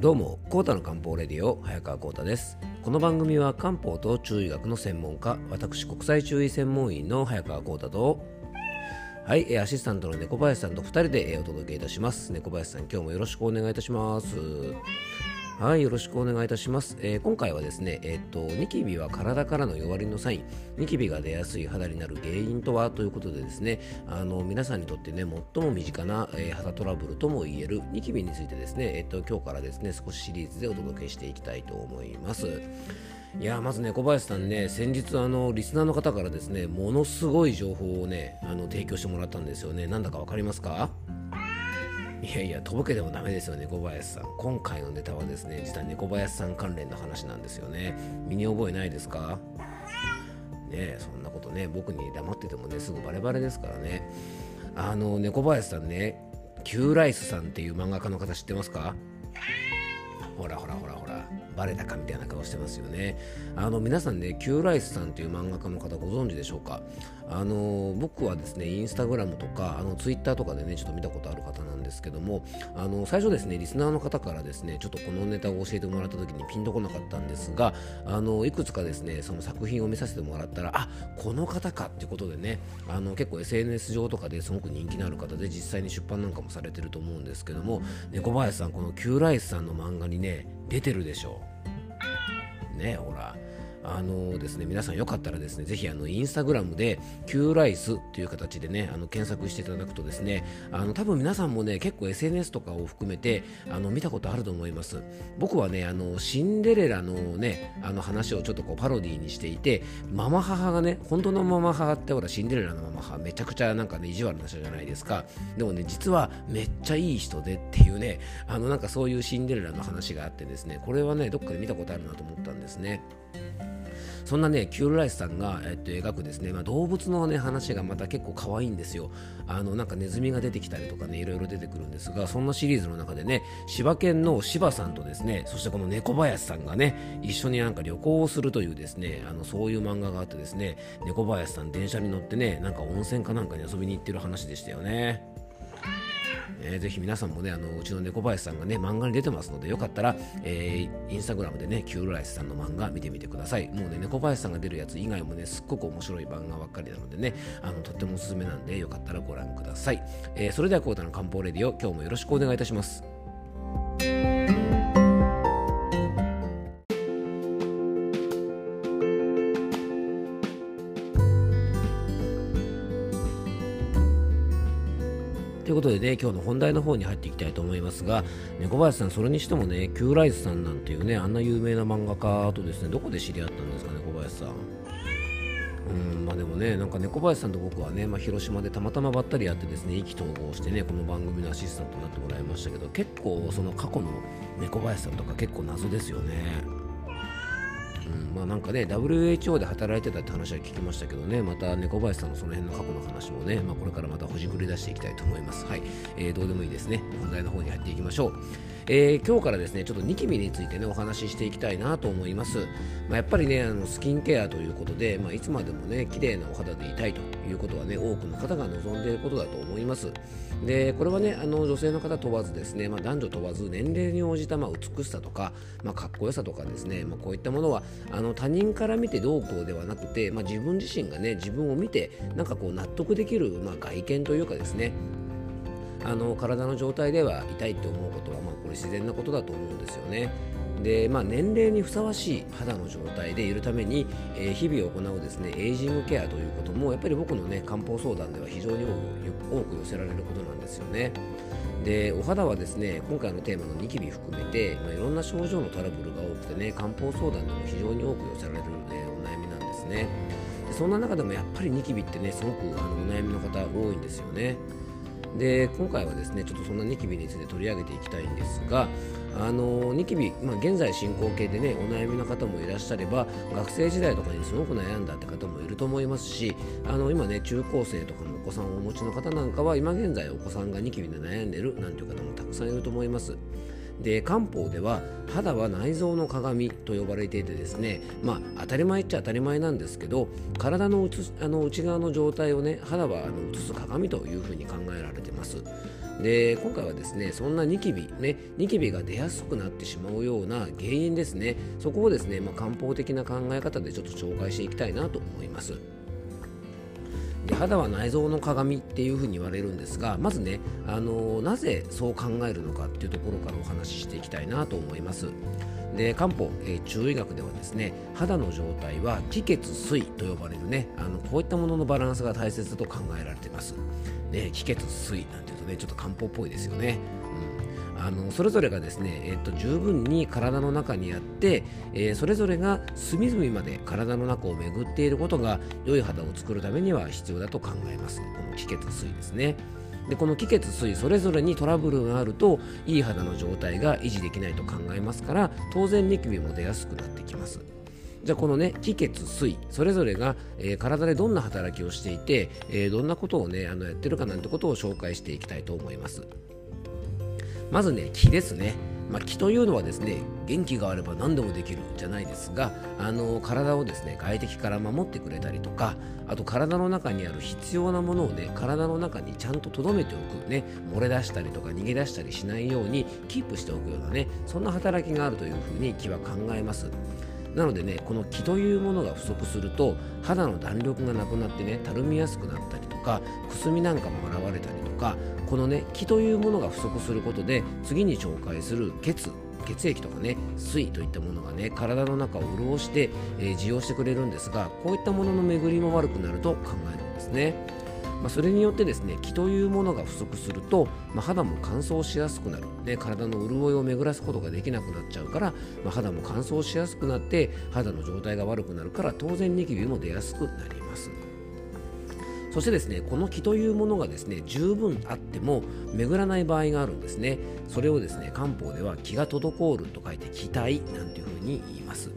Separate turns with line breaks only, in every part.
どうも、コータの漢方レディオ、早川コータです。この番組は漢方と中医学の専門家、私、国際中医専門医の早川コータと、はい、えーアシスタントの猫林さんと2人でえーお届けいたします。猫林さん、今日もよろしくお願いいたします。はい、よろしくお願いいたします。えー今回はですね、えーっと、ニキビは体からの弱りのサイン、ニキビが出やすい肌になる原因とは？ということでですね、あの皆さんにとってね、最も身近な、えー肌トラブルとも言えるニキビについてですね、えっと、今日からですね、少しシリーズでお届けしていきたいと思います。いやまずね小林さんね先日あのリスナーの方からですねものすごい情報をねあの提供してもらったんですよねなんだかわかりますか？いやいやとぼけてもダメですよね小林さん。今回のネタはですね実は猫林さん関連の話なんですよね。身に覚えないですか？ねそんなことね僕に黙っててもねすぐバレバレですからね。あの猫林さんねキューライスさんっていう漫画家の方知ってますか？ほらほらほらほらバレたかみたいな顔してますよね。あの皆さんねキューライスさんっていう漫画家の方ご存知でしょうか？あの僕はですねインスタグラムとかあのツイッターとかでねちょっと見たことある方なんですけどもあの最初ですねリスナーの方からですねちょっとこのネタを教えてもらった時にピンとこなかったんですがあのいくつかですねその作品を見させてもらったらあこの方かっていうことでねあの結構 SNS 上とかですごく人気のある方で実際に出版なんかもされてると思うんですけども猫林さんこのキューライスさんの漫画にね出てるでしょう。ねほら。あのですね、皆さんよかったらですね、ぜひあのインスタグラムで Q ライスという形でね、あの検索していただくとですね、あの多分皆さんもね、結構 SNS とかを含めてあの見たことあると思います。僕はね、あのシンデレラのね、あの話をちょっとこうパロディーにしていて、ママ母がね、本当のママ母ってほらシンデレラのママ母めちゃくちゃなんかね意地悪な人じゃないですか。でもね、実はめっちゃいい人でっていうね、あのなんかそういうシンデレラの話があってですね、これはね、どっかで見たことあるなと思ったんですね。そんなね、キュールライスさんが、えっと、描くですね、まあ、動物のね、話がまた結構可愛いんですよ。あの、なんかネズミが出てきたりとかね、いろいろ出てくるんですが、そんなシリーズの中でね、柴犬の柴さんとですね、そしてこの猫林さんがね、一緒になんか旅行をするというですね、あの、そういう漫画があってですね、猫林さん電車に乗ってね、なんか温泉かなんかに遊びに行ってる話でしたよね。えーぜひ皆さんもねあのうちの猫林さんがね漫画に出てますのでよかったら、えーインスタグラムでねキュールライスさんの漫画見てみてください。もうね猫林さんが出るやつ以外もねすっごく面白い漫画ばっかりなのでねあのとってもおすすめなんでよかったらご覧ください、えーそれではコータの漢方レディオ今日もよろしくお願いいたします。で、今日の本題の方に入っていきたいと思いますが、猫林さん、それにしてもね、キューライスさんなんていうね、あんな有名な漫画家とですね、どこで知り合ったんですかね、小林さん。うんまあ、でもね、なんか猫林さんと僕はね、まあ、広島でたまたまばったり会ってですね、意気投合してね、この番組のアシスタントになってもらいましたけど、結構その過去の猫林さんとか結構謎ですよね。まあなんかね WHO で働いてたって話は聞きましたけどねまた猫林さんのその辺の過去の話もね、まあ、これからまたほじくり出していきたいと思います。はい、えーどうでもいいですね。本題の方に入っていきましょう。えー今日からですねちょっとニキビについてねお話ししていきたいなと思います、まあ、やっぱりねあのスキンケアということで、まあ、いつまでもね綺麗なお肌でいたいということはね多くの方が望んでいることだと思います。でこれはねあの女性の方問わずですね、まあ、男女問わず年齢に応じたま美しさとか、ま、かっこよさとかですね、ま、こういったものはあの他人から見てどうこうではなくて、ま、自分自身がね自分を見てなんかこう納得できる、まあ、外見というかですねあの体の状態では痛いって思うことは、これ自然なことだと思うんですよね。でまあ、年齢にふさわしい肌の状態でいるために、えー日々行うですねエイジングケアということもやっぱり僕のね漢方相談では非常に多く寄せられることなんですよね。でお肌はですね今回のテーマのニキビ含めて、まあ、いろんな症状のトラブルが多くてね漢方相談でも非常に多く寄せられる、えーお悩みなんですねでそんな中でもやっぱりニキビってねすごくあのお悩みの方多いんですよねで今回はですねちょっとそんなニキビについて取り上げていきたいんですがあのニキビ、まあ、現在進行形でねお悩みの方もいらっしゃれば学生時代とかにすごく悩んだって方もいると思いますしあの今ね中高生とかのお子さんをお持ちの方なんかは今現在お子さんがニキビで悩んでるなんていう方もたくさんいると思います。で漢方では肌は内臓の鏡と呼ばれていてですねまあ当たり前っちゃ当たり前なんですけど体の内あの内側の状態をね肌はあの映す鏡というふうに考えられてます。で今回はですねそんなニキビねニキビが出やすくなってしまうような原因ですね。そこをですね、まあ、漢方的な考え方でちょっと紹介していきたいなと思います。で肌は内臓の鏡っていうふうに言われるんですがまずね、あのなぜそう考えるのかっていうところからお話ししていきたいなと思います。で漢方、えー、中医学ではですね肌の状態は気血水と呼ばれるねあのこういったもののバランスが大切だと考えられています。ね気血水なんていうとねちょっと漢方っぽいですよね、あのそれぞれがですね、えー、っと十分に体の中にあって、えー、それぞれが隅々まで体の中を巡っていることが良い肌を作るためには必要だと考えます。この気血水ですね。でこの気血水それぞれにトラブルがあるといい肌の状態が維持できないと考えますから当然ニキビも出やすくなってきます。じゃあこのね気血水それぞれが、えー、体でどんな働きをしていて、えー、どんなことをねあのやってるかなんてことを紹介していきたいと思います。まずね気ですね。まあ、気というのはですね元気があれば何でもできるじゃないですがあの体をですね外敵から守ってくれたりとかあと体の中にある必要なものをね体の中にちゃんと留めておく。ね漏れ出したりとか逃げ出したりしないようにキープしておくようなねそんな働きがあるというふうに気は考えます。なのでねこの気というものが不足すると肌の弾力がなくなってねたるみやすくなったりかくすみなんかも現れたりとかこのね気というものが不足することで次に紹介する血血液とかね水といったものがね体の中を潤して、えー、してくれるんですがこういったものの巡りも悪くなると考えるんですね。まあ、それによってですね気というものが不足すると、まあ、肌も乾燥しやすくなる、ね、体の潤いを巡らすことができなくなっちゃうから、まあ、肌も乾燥しやすくなって肌の状態が悪くなるから当然ニキビも出やすくなりますそしてですねこの気というものがですね十分あっても巡らない場合があるんですね。それをですね漢方では気が滞ると書いて気体なんていうふうに言います。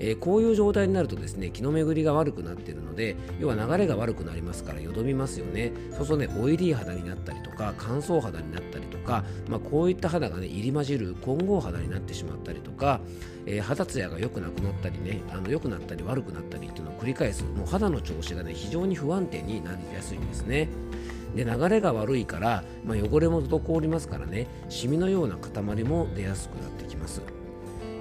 えー、こういう状態になるとですね気の巡りが悪くなっているので要は流れが悪くなりますからよどみますよね。そうするとねオイリー肌になったりとか乾燥肌になったりか、まあ、こういった肌がね入り混じる混合肌になってしまったりとか、えー、肌ツヤが良くなくなったりねあの良くなったり悪くなったりっていうのを繰り返すもう肌の調子がね非常に不安定になりやすいんですね。で流れが悪いから、まあ、汚れも滞りますからねシミのような塊も出やすくなってきます。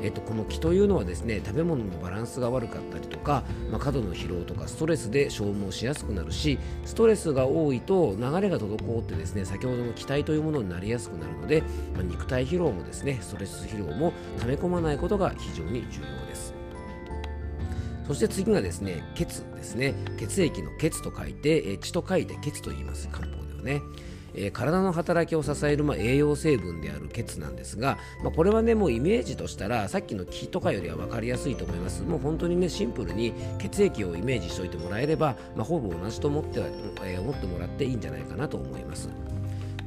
えっと、この気というのはですね食べ物のバランスが悪かったりとか、まあ、過度の疲労とかストレスで消耗しやすくなるしストレスが多いと流れが滞ってですね先ほどの気体というものになりやすくなるので、まあ、肉体疲労もですねストレス疲労も溜め込まないことが非常に重要です。そして次がですね血ですね。血液の血と書いて血と書いて血と言います。漢方ではね。えー、体の働きを支える、まあ、栄養成分である血なんですが、まあ、これはねもうイメージとしたらさっきの気とかよりは分かりやすいと思います。もう本当にねシンプルに血液をイメージしておいてもらえれば、まあ、ほぼ同じと思っては、えー、思ってもらっていいんじゃないかなと思います。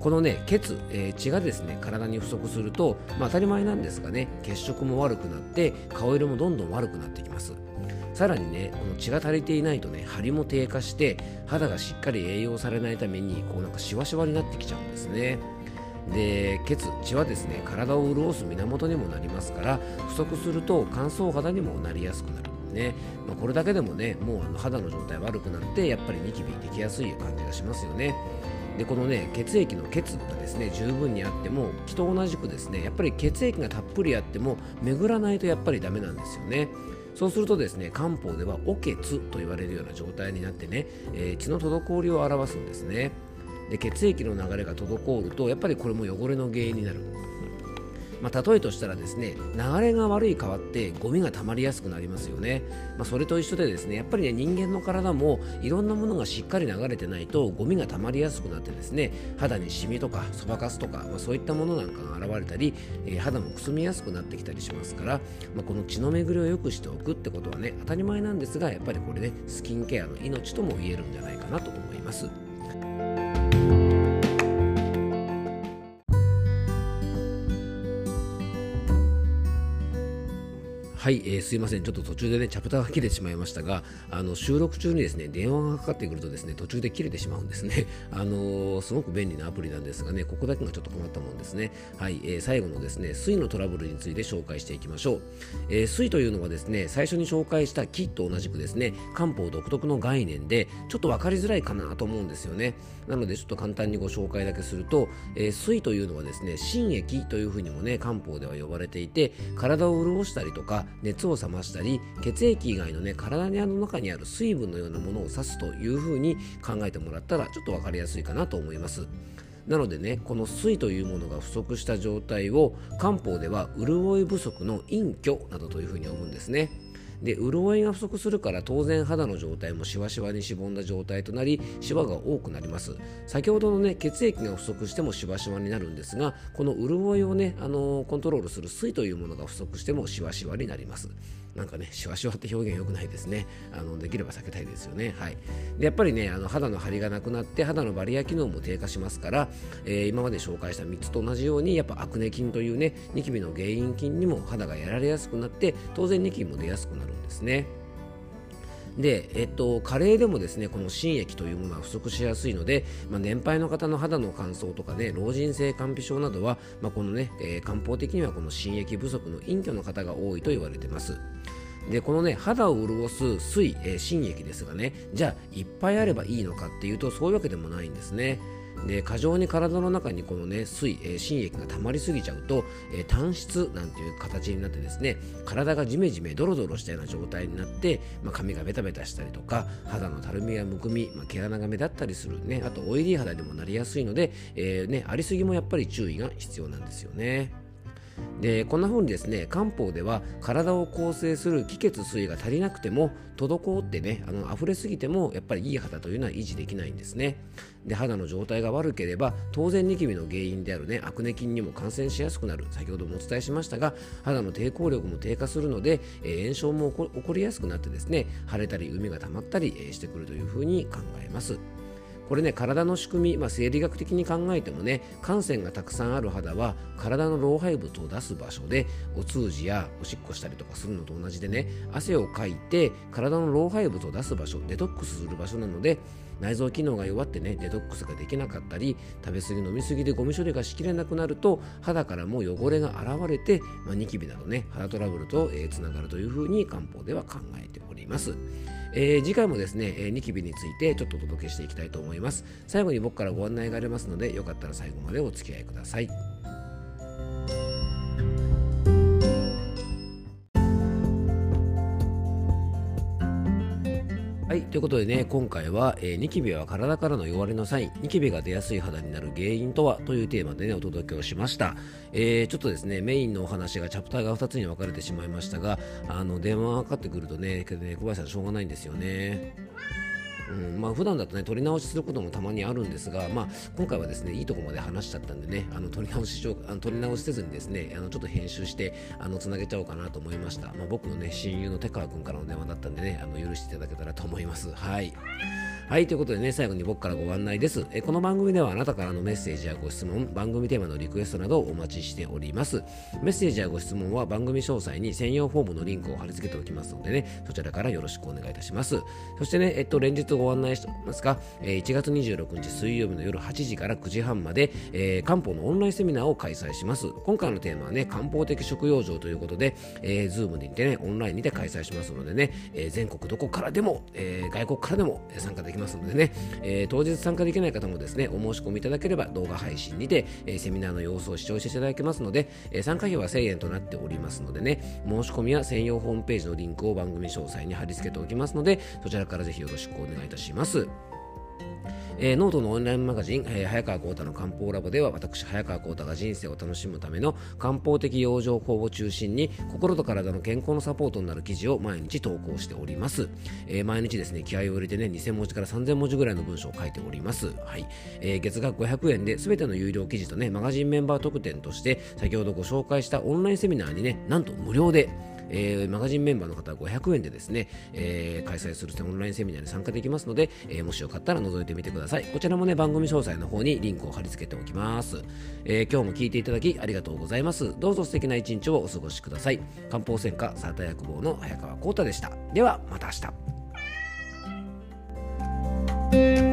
このね血、えー、血がですね体に不足すると、まあ、当たり前なんですがね血色も悪くなって顔色もどんどん悪くなってきます。さらにねこの血が足りていないとね張りも低下して肌がしっかり栄養されないためにこうなんかシワシワになってきちゃうんですね。で血血はですね体を潤す源にもなりますから不足すると乾燥肌にもなりやすくなるね、まあ、これだけでもねもうあの肌の状態悪くなってやっぱりニキビできやすい感じがしますよね。でこのね血液の血がですね十分にあっても気と同じくですねやっぱり血液がたっぷりあっても巡らないとやっぱりダメなんですよね。そうするとですね漢方ではお血と言われるような状態になってね、えー、血の滞りを表すんですね。で血液の流れが滞るとやっぱりこれも汚れの原因になる。まあ、例えとしたらですね流れが悪い川ってゴミが溜まりやすくなりますよね、まあ、それと一緒でですねやっぱりね人間の体もいろんなものがしっかり流れてないとゴミが溜まりやすくなってですね肌にシミとかそばかすとか、まあ、そういったものなんかが現れたり、えー、肌もくすみやすくなってきたりしますから、まあ、この血の巡りを良くしておくってことはね当たり前なんですがやっぱりこれねスキンケアの命とも言えるんじゃないかなと思います。はい、えー、すいません、ちょっと途中でね、チャプターが切れてしまいましたが、あの収録中にですね、電話がかかってくるとですね、途中で切れてしまうんですね。あのー、すごく便利なアプリなんですがね、ここだけがちょっと困ったもんですね。はい、えー、最後のですね、水のトラブルについて紹介していきましょう。えー、水というのはですね、最初に紹介した木と同じくですね、漢方独特の概念で、ちょっと分かりづらいかなと思うんですよね。なので、ちょっと簡単にご紹介だけすると、えー、水というのはですね、心液というふうにもね、漢方では呼ばれていて、体を潤したりとか、熱を冷ましたり血液以外のね体の中にある水分のようなものを指すというふうに考えてもらったらちょっと分かりやすいかなと思います。なのでねこの水というものが不足した状態を漢方では潤い不足の隠居などというふうに呼ぶんですね。で潤いが不足するから当然肌の状態もしわしわにしぼんだ状態となりシワが多くなります。先ほどのね血液が不足してもしわしわになるんですがこの潤いをねあのー、コントロールする水というものが不足してもしわしわになります。なんかね、しわしわって表現良くないですね。あのできれば避けたいですよね。はい、でやっぱりね、あの肌の張りがなくなって肌のバリア機能も低下しますから、えー、今まで紹介した3つと同じように、やっぱアクネ菌というね、ニキビの原因菌にも肌がやられやすくなって、当然ニキビも出やすくなるんですね。で、えっと、加齢でもですねこの心液というものは不足しやすいので、まあ、年配の方の肌の乾燥とかね老人性乾皮症などは、まあ、このね、えー、漢方的にはこの心液不足の隠居の方が多いと言われています。でこのね肌を潤す水、えー、心液ですがねじゃあいっぱいあればいいのかっていうとそういうわけでもないんですね。で過剰に体の中にこのね水、えー、心液が溜まりすぎちゃうと、えー、単質なんていう形になってですね体がジメジメドロドロしたような状態になって、まあ、髪がベタベタしたりとか肌のたるみやむくみ、まあ、毛穴が目立ったりするねあとオイリー肌にもなりやすいので、えー、ね、ありすぎもやっぱり注意が必要なんですよね。でこんな風にですね漢方では体を構成する気血水が足りなくても滞ってねあの溢れすぎてもやっぱりいい肌というのは維持できないんですね。で肌の状態が悪ければ当然ニキビの原因であるねアクネ菌にも感染しやすくなる。先ほどもお伝えしましたが肌の抵抗力も低下するので、えー、炎症も起こりやすくなってですね腫れたり海が溜まったり、え、してくるというふうに考えます。これね体の仕組み、まあ、生理学的に考えてもね汗腺がたくさんある肌は体の老廃物を出す場所でお通じやおしっこしたりとかするのと同じでね汗をかいて体の老廃物を出す場所デトックスする場所なので内臓機能が弱ってねデトックスができなかったり食べ過ぎ飲み過ぎでゴミ処理がしきれなくなると肌からも汚れが現れて、まあ、ニキビなどね肌トラブルと、えー、がるというふうに漢方では考えております。えー、次回もですね、えー、ニキビについてちょっとお届けしていきたいと思います。最後に僕からご案内がありますので、よかったら最後までお付き合いください。ということでね、今回は、えー、ニキビは体からの弱れのサイン、ニキビが出やすい肌になる原因とはというテーマでね、お届けをしました。えー、ちょっとですね、メインのお話がチャプターが2つに分かれてしまいましたが、あの、電話がかかってくるとね、けどね小林さんしょうがないんですよね。うんまあ普段だとね取り直しすることもたまにあるんですが、まあ、今回はですねいいとこまで話しちゃったんでねあの取り直ししようあの取り直しせずにですねあのちょっと編集してあのつなげちゃおうかなと思いました、まあ、僕のね親友の手川君からの電話だったんでねあの許していただけたらと思いますはい。はい、ということでね、最後に僕からご案内です。えこの番組ではあなたからのメッセージやご質問、番組テーマのリクエストなどをお待ちしております。メッセージやご質問は番組詳細に専用フォームのリンクを貼り付けておきますのでね、そちらからよろしくお願いいたします。そしてね、えっと、連日ご案内しておりますが、え1月26日水曜日の夜8時から9時半まで、えー、漢方のオンラインセミナーを開催します。今回のテーマはね、漢方的食養生ということで、えー、 Zoom でてね、オンラインにて開催しますのでね、えー、全国どこからでも、えー、外国からでも参加できますますのでね、えー、当日参加できない方もですね、お申し込みいただければ動画配信にて、えー、セミナーの様子を視聴していただけますので、えー、参加費は1000円となっておりますのでね、申し込みは専用ホームページのリンクを番組詳細に貼り付けておきますので、そちらからぜひよろしくお願いいたします。えー、ノートのオンラインマガジン、えー、早川幸太の漢方ラボでは私早川幸太が人生を楽しむための漢方的養生法を中心に心と体の健康のサポートになる記事を毎日投稿しております、えー、毎日ですね気合を入れてね2000文字から3000文字ぐらいの文章を書いております。はい、えー、月額500円で全ての有料記事とねマガジンメンバー特典として先ほどご紹介したオンラインセミナーにねなんと無料でえー、マガジンメンバーの方は500円でですね、えー、開催するオンラインセミナーに参加できますので、えー、もしよかったら覗いてみてください。こちらもね番組詳細の方にリンクを貼り付けておきます、え、今日も聞いていただきありがとうございます。どうぞ素敵な一日をお過ごしください。漢方専科サーター薬房の早川浩太でした。ではまた明日。